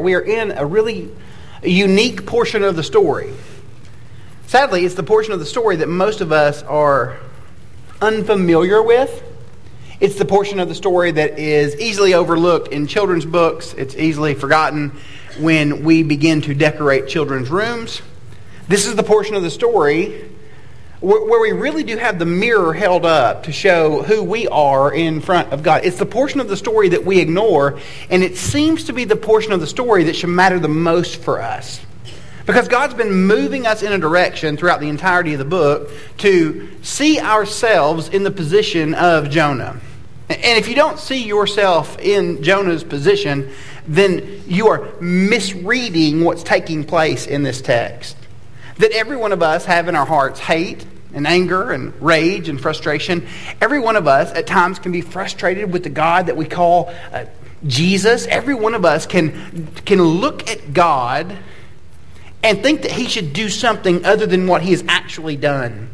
We are in a really unique portion of the story. Sadly, it's the portion of the story that most of us are unfamiliar with. It's the portion of the story that is easily overlooked in children's books. It's easily forgotten when we begin to decorate children's rooms. This is the portion of the story where we really do have the mirror held up to show who we are in front of God. It's the portion of the story that we ignore, and it seems to be the portion of the story that should matter the most for us. Because God's been moving us in a direction throughout the entirety of the book to see ourselves in the position of Jonah. And if you don't see yourself in Jonah's position, then you are misreading what's taking place in this text that every one of us have in our hearts hate and anger and rage and frustration. Every one of us at times can be frustrated with the God that we call uh, Jesus. Every one of us can, can look at God and think that he should do something other than what he has actually done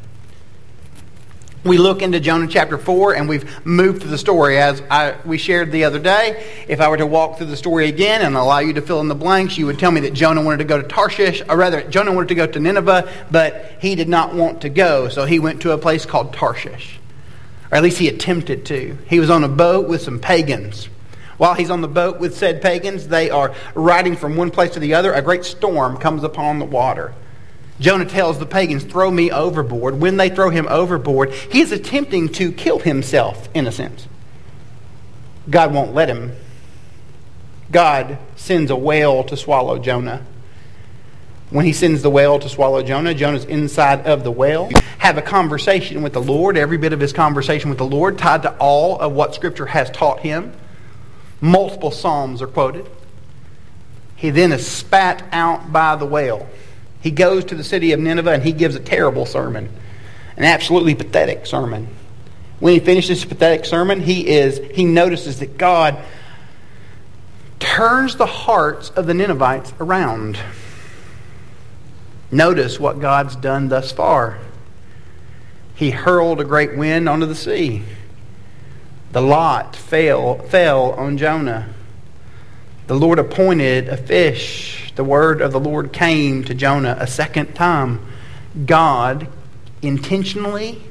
we look into Jonah chapter 4 and we've moved through the story as I, we shared the other day. If I were to walk through the story again and allow you to fill in the blanks, you would tell me that Jonah wanted to go to Tarshish, or rather, Jonah wanted to go to Nineveh, but he did not want to go, so he went to a place called Tarshish. Or at least he attempted to. He was on a boat with some pagans. While he's on the boat with said pagans, they are riding from one place to the other. A great storm comes upon the water. Jonah tells the pagans, throw me overboard. When they throw him overboard, he is attempting to kill himself, in a sense. God won't let him. God sends a whale to swallow Jonah. When he sends the whale to swallow Jonah, Jonah's inside of the whale. Have a conversation with the Lord, every bit of his conversation with the Lord tied to all of what Scripture has taught him. Multiple Psalms are quoted. He then is spat out by the whale. He goes to the city of Nineveh and he gives a terrible sermon, an absolutely pathetic sermon. When he finishes his pathetic sermon, he is he notices that God turns the hearts of the Ninevites around. Notice what God's done thus far. He hurled a great wind onto the sea. The lot fell, fell on Jonah. The Lord appointed a fish the word of the Lord came to Jonah a second time. God intentionally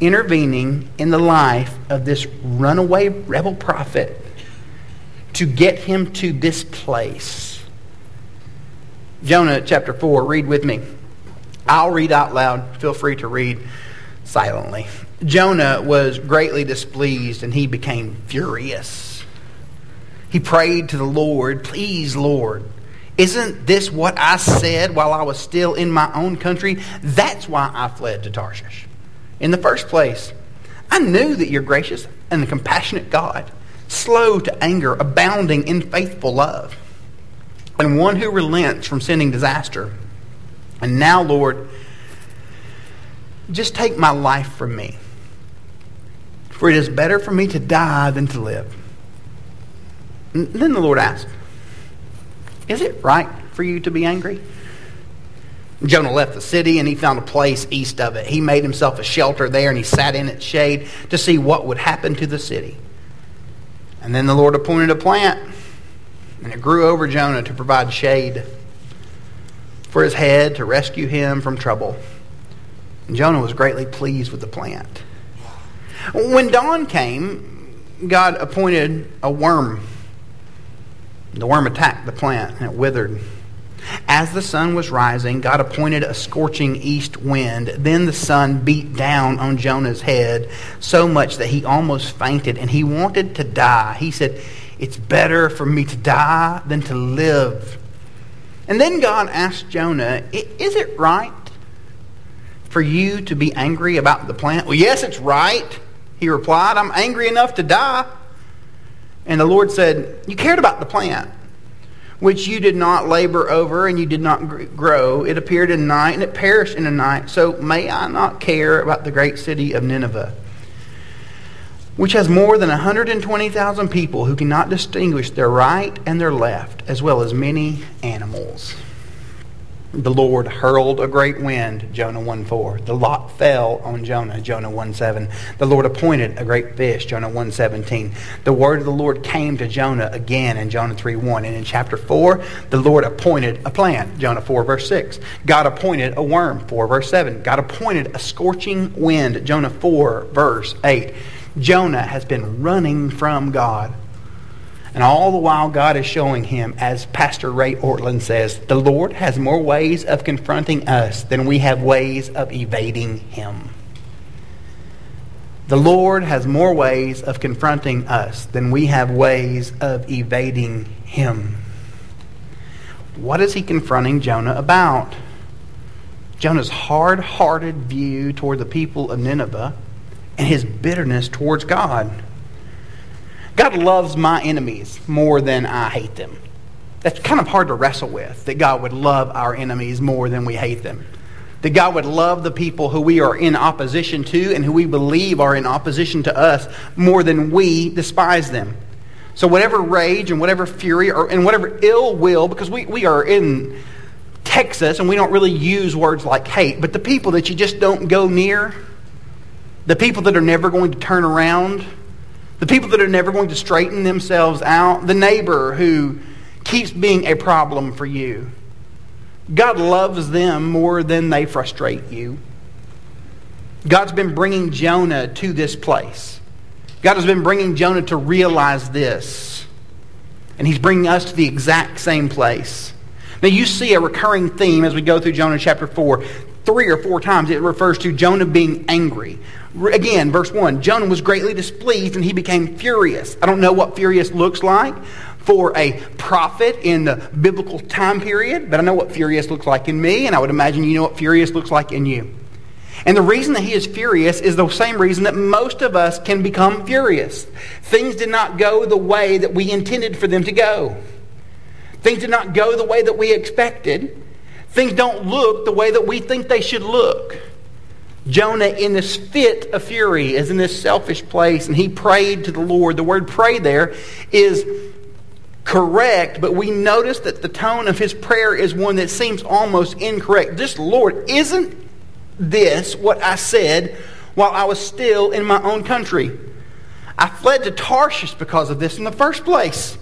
intervening in the life of this runaway rebel prophet to get him to this place. Jonah chapter 4, read with me. I'll read out loud. Feel free to read silently. Jonah was greatly displeased and he became furious. He prayed to the Lord, Please, Lord, isn't this what I said while I was still in my own country? That's why I fled to Tarshish. In the first place, I knew that you're gracious and compassionate God, slow to anger, abounding in faithful love, and one who relents from sending disaster. And now, Lord, just take my life from me. For it is better for me to die than to live. And then the Lord asked, is it right for you to be angry? Jonah left the city and he found a place east of it. He made himself a shelter there and he sat in its shade to see what would happen to the city. And then the Lord appointed a plant and it grew over Jonah to provide shade for his head to rescue him from trouble. And Jonah was greatly pleased with the plant. When dawn came, God appointed a worm the worm attacked the plant and it withered. As the sun was rising, God appointed a scorching east wind. Then the sun beat down on Jonah's head so much that he almost fainted and he wanted to die. He said, It's better for me to die than to live. And then God asked Jonah, Is it right for you to be angry about the plant? Well, yes, it's right, he replied. I'm angry enough to die. And the Lord said, You cared about the plant, which you did not labor over and you did not grow. It appeared in night and it perished in a night. So may I not care about the great city of Nineveh, which has more than 120,000 people who cannot distinguish their right and their left, as well as many animals. The Lord hurled a great wind, Jonah 1 4. The lot fell on Jonah, Jonah 1 7. The Lord appointed a great fish, Jonah 1 17. The word of the Lord came to Jonah again in Jonah 3 1. And in chapter 4, the Lord appointed a plant, Jonah 4 verse 6. God appointed a worm, 4 verse 7. God appointed a scorching wind, Jonah 4 verse 8. Jonah has been running from God and all the while, God is showing him, as Pastor Ray Ortlund says, the Lord has more ways of confronting us than we have ways of evading him. The Lord has more ways of confronting us than we have ways of evading him. What is he confronting Jonah about? Jonah's hard hearted view toward the people of Nineveh and his bitterness towards God. God loves my enemies more than I hate them. That's kind of hard to wrestle with, that God would love our enemies more than we hate them. That God would love the people who we are in opposition to and who we believe are in opposition to us more than we despise them. So, whatever rage and whatever fury or, and whatever ill will, because we, we are in Texas and we don't really use words like hate, but the people that you just don't go near, the people that are never going to turn around, the people that are never going to straighten themselves out, the neighbor who keeps being a problem for you. God loves them more than they frustrate you. God's been bringing Jonah to this place. God has been bringing Jonah to realize this. And he's bringing us to the exact same place. Now, you see a recurring theme as we go through Jonah chapter 4. Three or four times it refers to Jonah being angry. Again, verse 1 Jonah was greatly displeased and he became furious. I don't know what furious looks like for a prophet in the biblical time period, but I know what furious looks like in me, and I would imagine you know what furious looks like in you. And the reason that he is furious is the same reason that most of us can become furious. Things did not go the way that we intended for them to go. Things did not go the way that we expected. Things don't look the way that we think they should look. Jonah, in this fit of fury, is in this selfish place, and he prayed to the Lord. The word pray there is correct, but we notice that the tone of his prayer is one that seems almost incorrect. This, Lord, isn't this what I said while I was still in my own country? I fled to Tarshish because of this in the first place.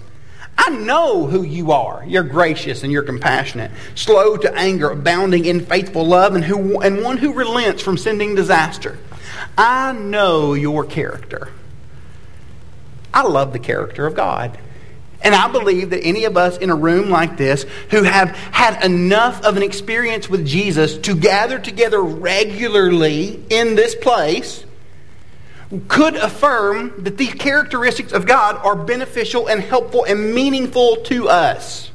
I know who you are. You're gracious and you're compassionate, slow to anger, abounding in faithful love, and, who, and one who relents from sending disaster. I know your character. I love the character of God. And I believe that any of us in a room like this who have had enough of an experience with Jesus to gather together regularly in this place could affirm that these characteristics of God are beneficial and helpful and meaningful to us.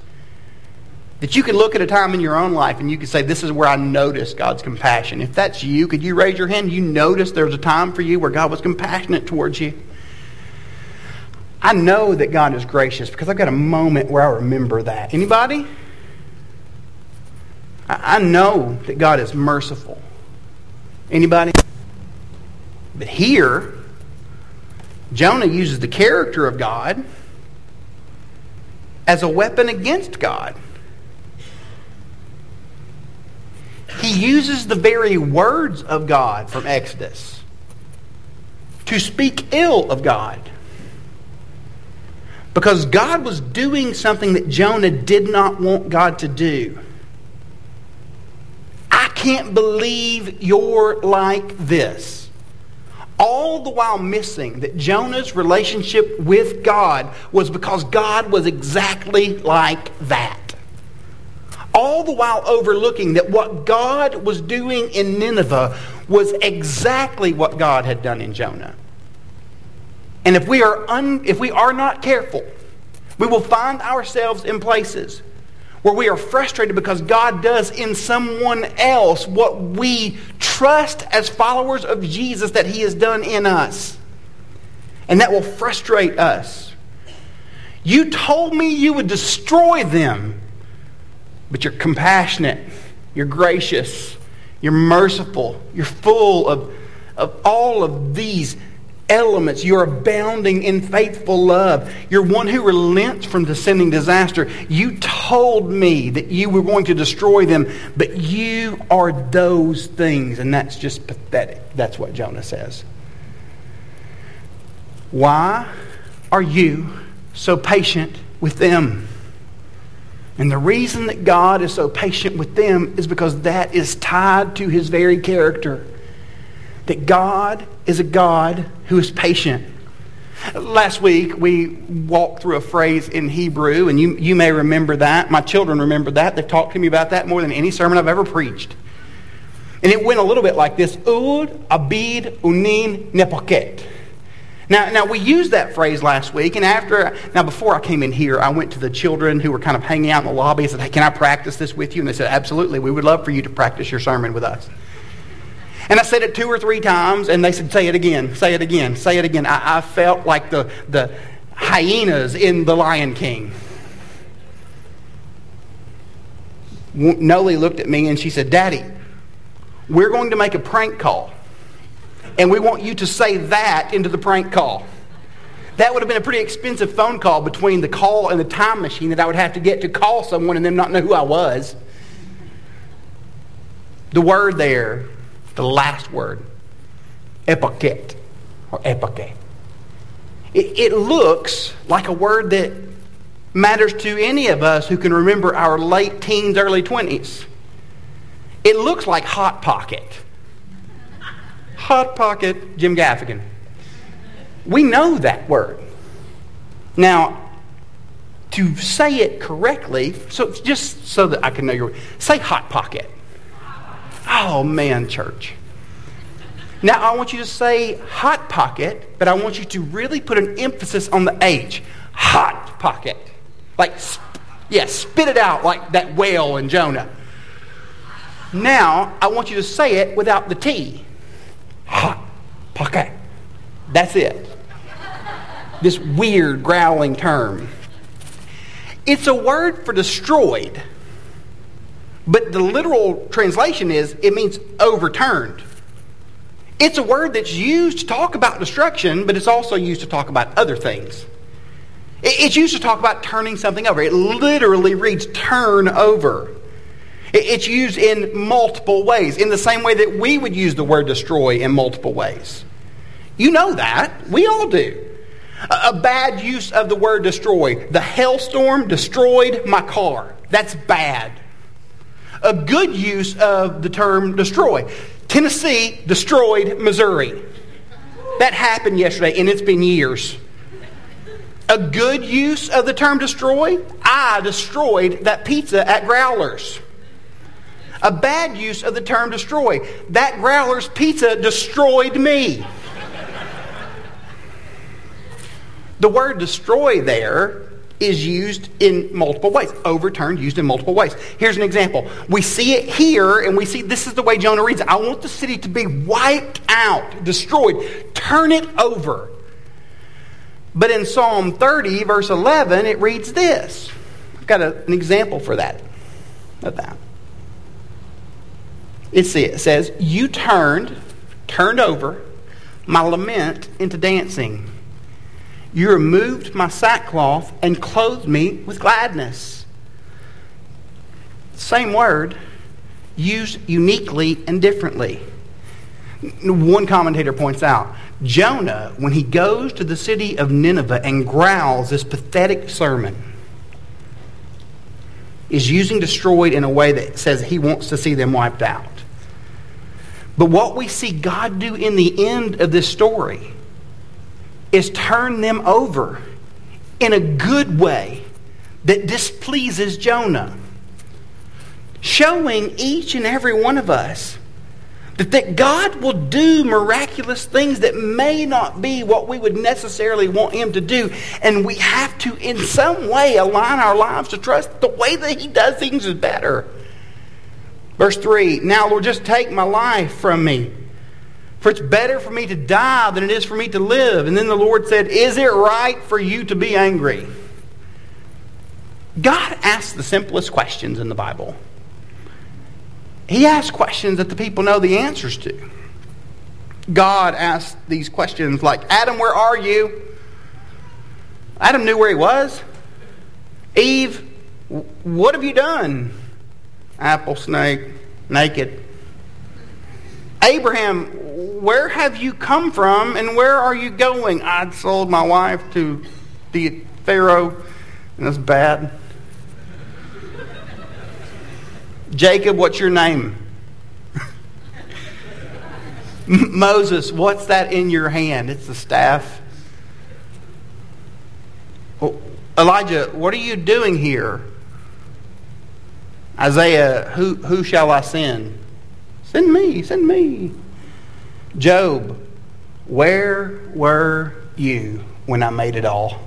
That you can look at a time in your own life and you can say, This is where I noticed God's compassion. If that's you, could you raise your hand? You noticed there was a time for you where God was compassionate towards you. I know that God is gracious because I've got a moment where I remember that. Anybody? I know that God is merciful. Anybody? But here, Jonah uses the character of God as a weapon against God. He uses the very words of God from Exodus to speak ill of God. Because God was doing something that Jonah did not want God to do. I can't believe you're like this all the while missing that Jonah's relationship with God was because God was exactly like that. All the while overlooking that what God was doing in Nineveh was exactly what God had done in Jonah. And if we are, un, if we are not careful, we will find ourselves in places where we are frustrated because God does in someone else what we trust as followers of Jesus that He has done in us. And that will frustrate us. You told me you would destroy them, but you're compassionate, you're gracious, you're merciful, you're full of, of all of these elements. You're abounding in faithful love. You're one who relents from descending disaster. You told me that you were going to destroy them, but you are those things. And that's just pathetic. That's what Jonah says. Why are you so patient with them? And the reason that God is so patient with them is because that is tied to his very character. That God is a God who is patient. Last week, we walked through a phrase in Hebrew, and you, you may remember that. My children remember that. They've talked to me about that more than any sermon I've ever preached. And it went a little bit like this Ud, Abid, Unin, Nepoket. Now, now we used that phrase last week, and after now before I came in here, I went to the children who were kind of hanging out in the lobby. And said, "Hey, can I practice this with you?" And they said, "Absolutely. We would love for you to practice your sermon with us." And I said it two or three times, and they said, "Say it again. Say it again. Say it again." I, I felt like the the hyenas in The Lion King. Noli looked at me and she said, "Daddy, we're going to make a prank call." and we want you to say that into the prank call. That would have been a pretty expensive phone call between the call and the time machine that I would have to get to call someone and them not know who I was. The word there, the last word, epoket or epoke. It, it looks like a word that matters to any of us who can remember our late teens, early 20s. It looks like hot pocket. Hot Pocket Jim Gaffigan. We know that word. Now, to say it correctly, so just so that I can know your say Hot Pocket. Oh man, church. Now I want you to say Hot Pocket, but I want you to really put an emphasis on the H. Hot Pocket. Like, yeah, spit it out like that whale in Jonah. Now, I want you to say it without the T hot pocket. That's it. This weird growling term. It's a word for destroyed, but the literal translation is it means overturned. It's a word that's used to talk about destruction, but it's also used to talk about other things. It's used to talk about turning something over. It literally reads turn over. It's used in multiple ways, in the same way that we would use the word destroy in multiple ways. You know that. We all do. A bad use of the word destroy. The hailstorm destroyed my car. That's bad. A good use of the term destroy. Tennessee destroyed Missouri. That happened yesterday, and it's been years. A good use of the term destroy. I destroyed that pizza at Growlers a bad use of the term destroy. That Growler's pizza destroyed me. the word destroy there is used in multiple ways. Overturned, used in multiple ways. Here's an example. We see it here, and we see this is the way Jonah reads. I want the city to be wiped out, destroyed. Turn it over. But in Psalm 30, verse 11, it reads this. I've got a, an example for that. Of that. It says, You turned, turned over my lament into dancing. You removed my sackcloth and clothed me with gladness. Same word, used uniquely and differently. One commentator points out Jonah, when he goes to the city of Nineveh and growls this pathetic sermon, is using destroyed in a way that says he wants to see them wiped out. But what we see God do in the end of this story is turn them over in a good way that displeases Jonah, showing each and every one of us that, that God will do miraculous things that may not be what we would necessarily want Him to do. And we have to, in some way, align our lives to trust the way that He does things is better. Verse 3 Now, Lord, just take my life from me. For it's better for me to die than it is for me to live. And then the Lord said, Is it right for you to be angry? God asks the simplest questions in the Bible. He asks questions that the people know the answers to. God asked these questions like, Adam, where are you? Adam knew where he was. Eve, what have you done? Apple snake, naked. Abraham, where have you come from and where are you going? I'd sold my wife to the Pharaoh, and that's bad. Jacob, what's your name? Moses, what's that in your hand? It's the staff. Well, Elijah, what are you doing here? Isaiah, who, who shall I send? Send me, send me. Job, where were you when I made it all?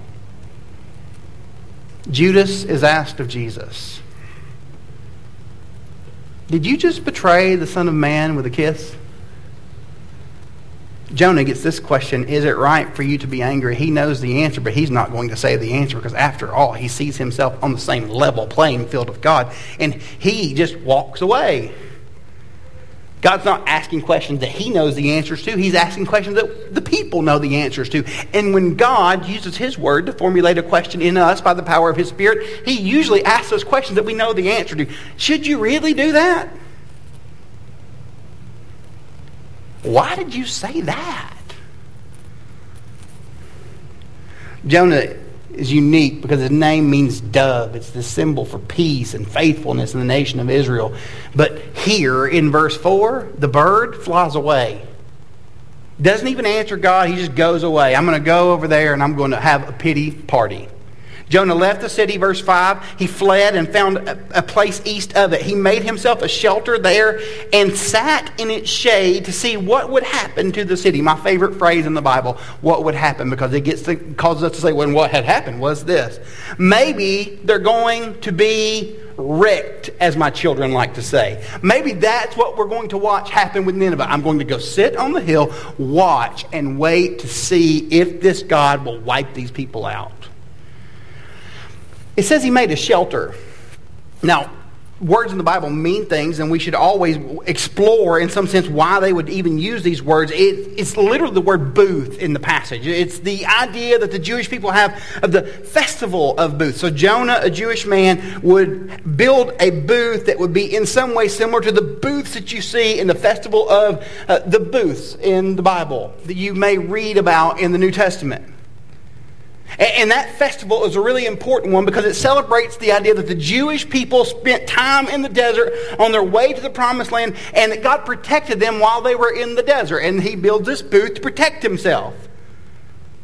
Judas is asked of Jesus, Did you just betray the Son of Man with a kiss? Jonah gets this question Is it right for you to be angry? He knows the answer, but he's not going to say the answer because, after all, he sees himself on the same level playing field of God, and he just walks away. God's not asking questions that he knows the answers to. He's asking questions that the people know the answers to. And when God uses his word to formulate a question in us by the power of his spirit, he usually asks us questions that we know the answer to. Should you really do that? Why did you say that? Jonah is unique because his name means dove. It's the symbol for peace and faithfulness in the nation of Israel. But here in verse 4, the bird flies away. Doesn't even answer God, he just goes away. I'm going to go over there and I'm going to have a pity party. Jonah left the city, verse 5. He fled and found a, place east of it. He made himself a shelter there and sat in its shade to see what would happen to the city. My favorite phrase in the Bible, what would happen, because it gets to, causes us to say, well, what had happened was this. Maybe they're going to be wrecked, as my children like to say. Maybe that's what we're going to watch happen with Nineveh. I'm going to go sit on the hill, watch, and wait to see if this God will wipe these people out. It says he made a shelter. Now, words in the Bible mean things, and we should always explore, in some sense, why they would even use these words. It, it's literally the word booth in the passage. It's the idea that the Jewish people have of the festival of booths. So Jonah, a Jewish man, would build a booth that would be in some way similar to the booths that you see in the festival of uh, the booths in the Bible that you may read about in the New Testament. And that festival is a really important one because it celebrates the idea that the Jewish people spent time in the desert on their way to the promised land and that God protected them while they were in the desert. And he builds this booth to protect himself.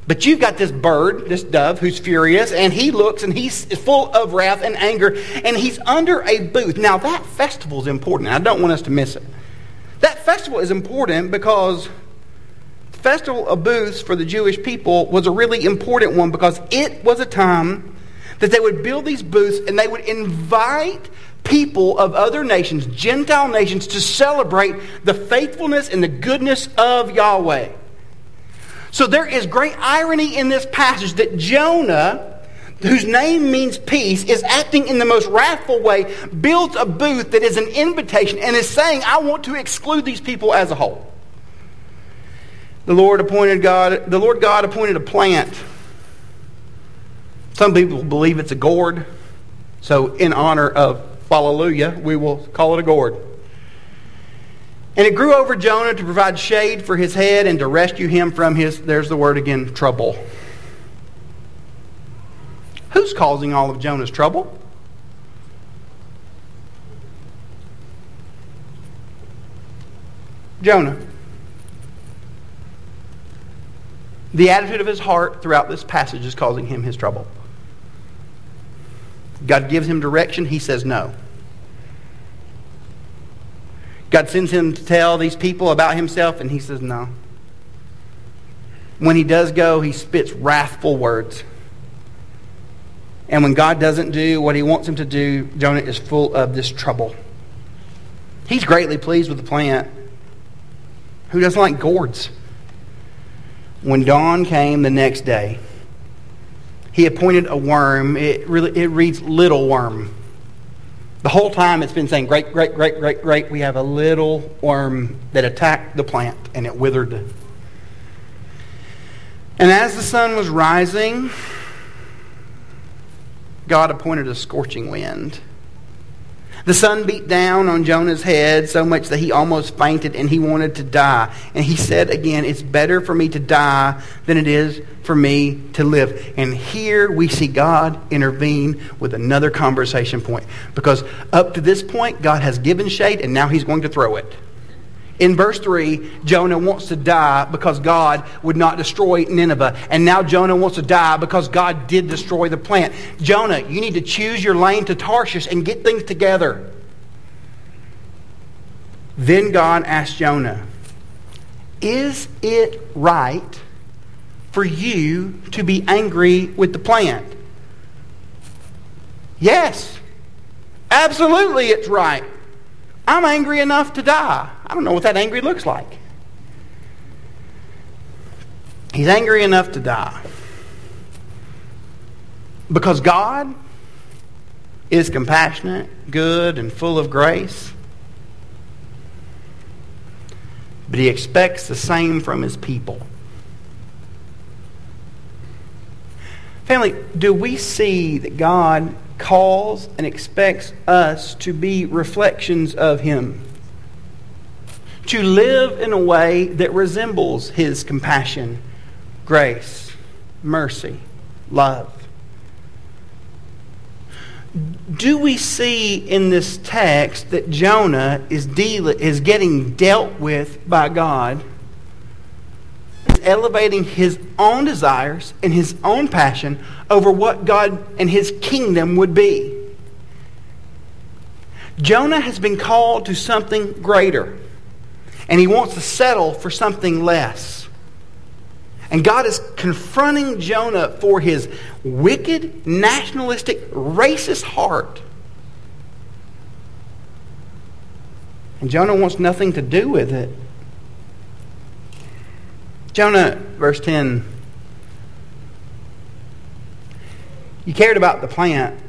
But you've got this bird, this dove, who's furious, and he looks and he's full of wrath and anger, and he's under a booth. Now, that festival is important. I don't want us to miss it. That festival is important because festival of booths for the Jewish people was a really important one because it was a time that they would build these booths and they would invite people of other nations, Gentile nations, to celebrate the faithfulness and the goodness of Yahweh. So there is great irony in this passage that Jonah, whose name means peace, is acting in the most wrathful way, builds a booth that is an invitation and is saying, I want to exclude these people as a whole the Lord appointed God, the Lord God appointed a plant. Some people believe it's a gourd. So in honor of Hallelujah, we will call it a gourd. And it grew over Jonah to provide shade for his head and to rescue him from his, there's the word again, trouble. Who's causing all of Jonah's trouble? Jonah. The attitude of his heart throughout this passage is causing him his trouble. God gives him direction, he says no. God sends him to tell these people about himself, and he says no. When he does go, he spits wrathful words. And when God doesn't do what he wants him to do, Jonah is full of this trouble. He's greatly pleased with the plant. Who doesn't like gourds? When dawn came the next day, he appointed a worm. It, really, it reads little worm. The whole time it's been saying, great, great, great, great, great. We have a little worm that attacked the plant and it withered. And as the sun was rising, God appointed a scorching wind the sun beat down on Jonah's head so much that he almost fainted and he wanted to die. And he said again, It's better for me to die than it is for me to live. And here we see God intervene with another conversation point. Because up to this point, God has given shade and now he's going to throw it. In verse 3, Jonah wants to die because God would not destroy Nineveh. And now Jonah wants to die because God did destroy the plant. Jonah, you need to choose your lane to Tarshish and get things together. Then God asked Jonah, Is it right for you to be angry with the plant? Yes, absolutely it's right. I'm angry enough to die. I don't know what that angry looks like. He's angry enough to die. Because God is compassionate, good, and full of grace. But he expects the same from his people. Family, do we see that God calls and expects us to be reflections of Him. To live in a way that resembles His compassion, grace, mercy, love. Do we see in this text that Jonah is, deal- is getting dealt with by God? elevating his own desires and his own passion over what God and his kingdom would be. Jonah has been called to something greater, and he wants to settle for something less. And God is confronting Jonah for his wicked, nationalistic, racist heart. And Jonah wants nothing to do with it. Jonah, verse 10. You cared about the plant,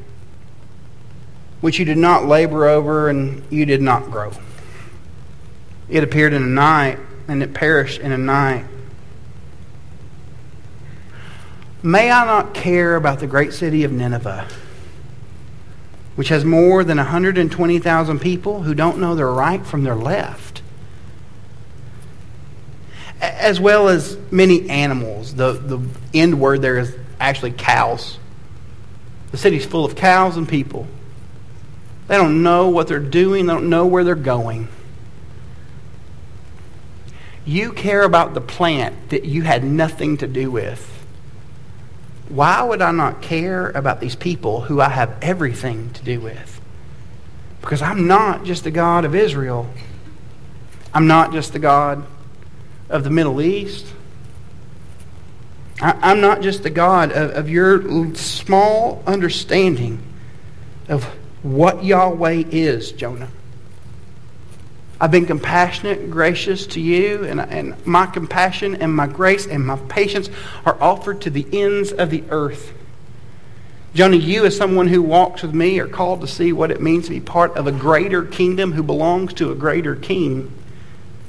which you did not labor over and you did not grow. It appeared in a night, and it perished in a night. May I not care about the great city of Nineveh, which has more than 120,000 people who don't know their right from their left as well as many animals. The, the end word there is actually cows. The city's full of cows and people. They don't know what they're doing, they don't know where they're going. You care about the plant that you had nothing to do with. Why would I not care about these people who I have everything to do with? Because I'm not just the God of Israel. I'm not just the God of the Middle East. I, am not just the God of, of your small understanding of what Yahweh is, Jonah. I've been compassionate gracious to you, and, and my compassion and my grace and my patience are offered to the ends of the earth. Jonah, you, as someone who walks with me, are called to see what it means to be part of a greater kingdom who belongs to a greater king.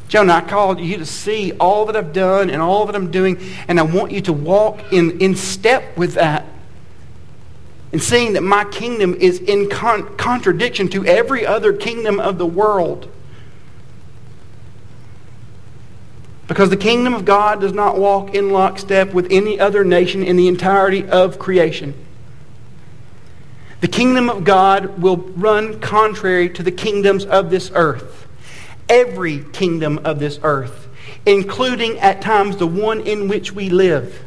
Jonah, I called you to see all that I've done and all that I'm doing, and I want you to walk in, in step with that. And seeing that my kingdom is in con- contradiction to every other kingdom of the world. Because the kingdom of God does not walk in lockstep with any other nation in the entirety of creation. The kingdom of God will run contrary to the kingdoms of this earth every kingdom of this earth, including at times the one in which we live.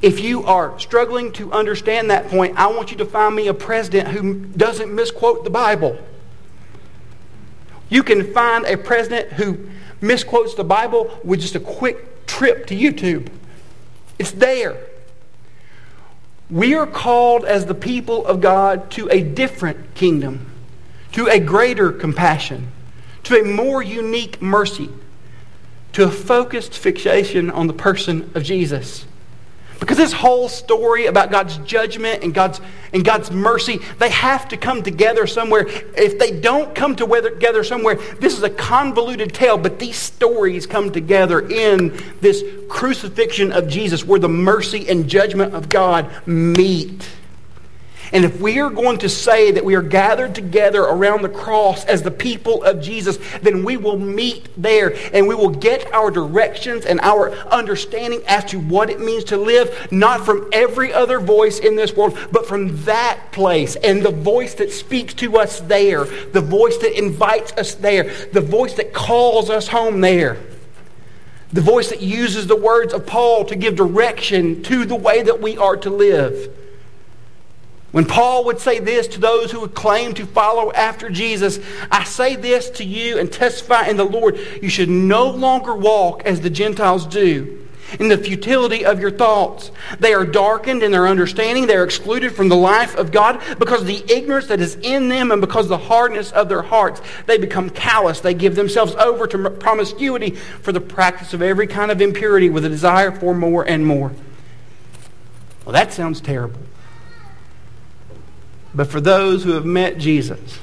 If you are struggling to understand that point, I want you to find me a president who doesn't misquote the Bible. You can find a president who misquotes the Bible with just a quick trip to YouTube. It's there. We are called as the people of God to a different kingdom, to a greater compassion to a more unique mercy, to a focused fixation on the person of Jesus. Because this whole story about God's judgment and God's, and God's mercy, they have to come together somewhere. If they don't come together somewhere, this is a convoluted tale, but these stories come together in this crucifixion of Jesus where the mercy and judgment of God meet. And if we are going to say that we are gathered together around the cross as the people of Jesus, then we will meet there and we will get our directions and our understanding as to what it means to live, not from every other voice in this world, but from that place and the voice that speaks to us there, the voice that invites us there, the voice that calls us home there. The voice that uses the words of Paul to give direction to the way that we are to live. When Paul would say this to those who would claim to follow after Jesus, I say this to you and testify in the Lord, you should no longer walk as the Gentiles do in the futility of your thoughts. They are darkened in their understanding. They are excluded from the life of God because of the ignorance that is in them and because of the hardness of their hearts. They become callous. They give themselves over to promiscuity for the practice of every kind of impurity with a desire for more and more. Well, that sounds terrible. But for those who have met Jesus,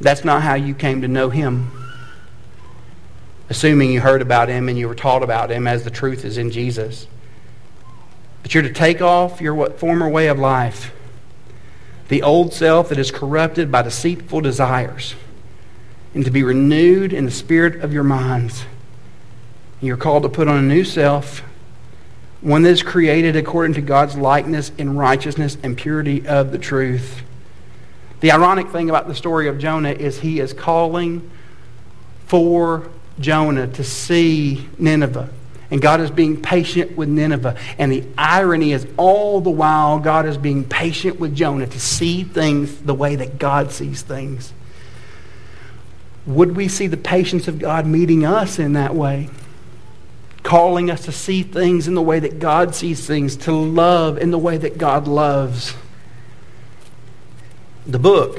that's not how you came to know him. Assuming you heard about him and you were taught about him as the truth is in Jesus. But you're to take off your former way of life, the old self that is corrupted by deceitful desires, and to be renewed in the spirit of your minds. You're called to put on a new self one that is created according to God's likeness in righteousness and purity of the truth. The ironic thing about the story of Jonah is he is calling for Jonah to see Nineveh. And God is being patient with Nineveh. And the irony is, all the while, God is being patient with Jonah to see things the way that God sees things. Would we see the patience of God meeting us in that way? Calling us to see things in the way that God sees things, to love in the way that God loves. The book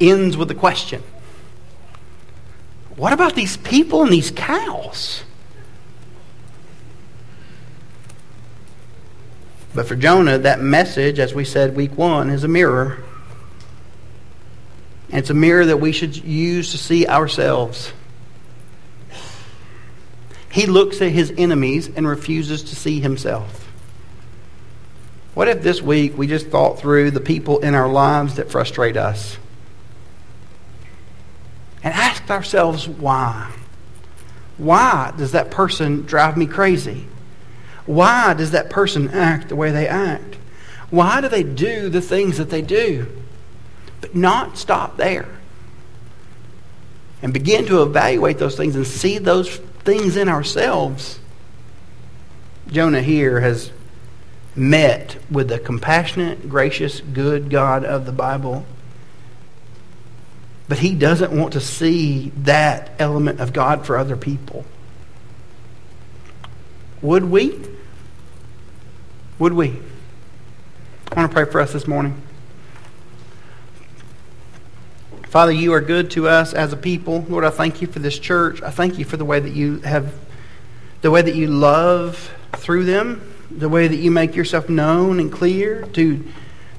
ends with a question What about these people and these cows? But for Jonah, that message, as we said week one, is a mirror. And it's a mirror that we should use to see ourselves. He looks at his enemies and refuses to see himself. What if this week we just thought through the people in our lives that frustrate us? And asked ourselves why? Why does that person drive me crazy? Why does that person act the way they act? Why do they do the things that they do? But not stop there. And begin to evaluate those things and see those things in ourselves. Jonah here has met with the compassionate, gracious, good God of the Bible. But he doesn't want to see that element of God for other people. Would we? Would we? I want to pray for us this morning. Father, you are good to us as a people. Lord, I thank you for this church. I thank you for the way that you have, the way that you love through them, the way that you make yourself known and clear to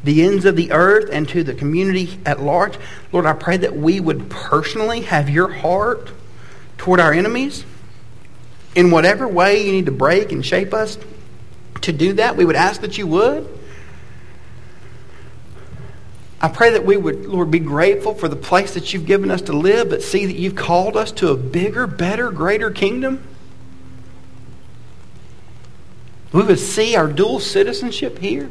the ends of the earth and to the community at large. Lord, I pray that we would personally have your heart toward our enemies. In whatever way you need to break and shape us to do that, we would ask that you would. I pray that we would, Lord, be grateful for the place that you've given us to live, but see that you've called us to a bigger, better, greater kingdom. We would see our dual citizenship here.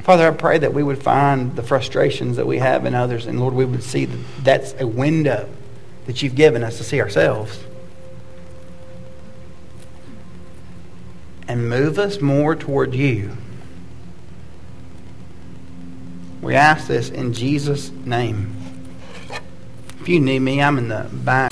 Father, I pray that we would find the frustrations that we have in others, and Lord, we would see that that's a window that you've given us to see ourselves. And move us more toward you. We ask this in Jesus' name. If you need me, I'm in the back.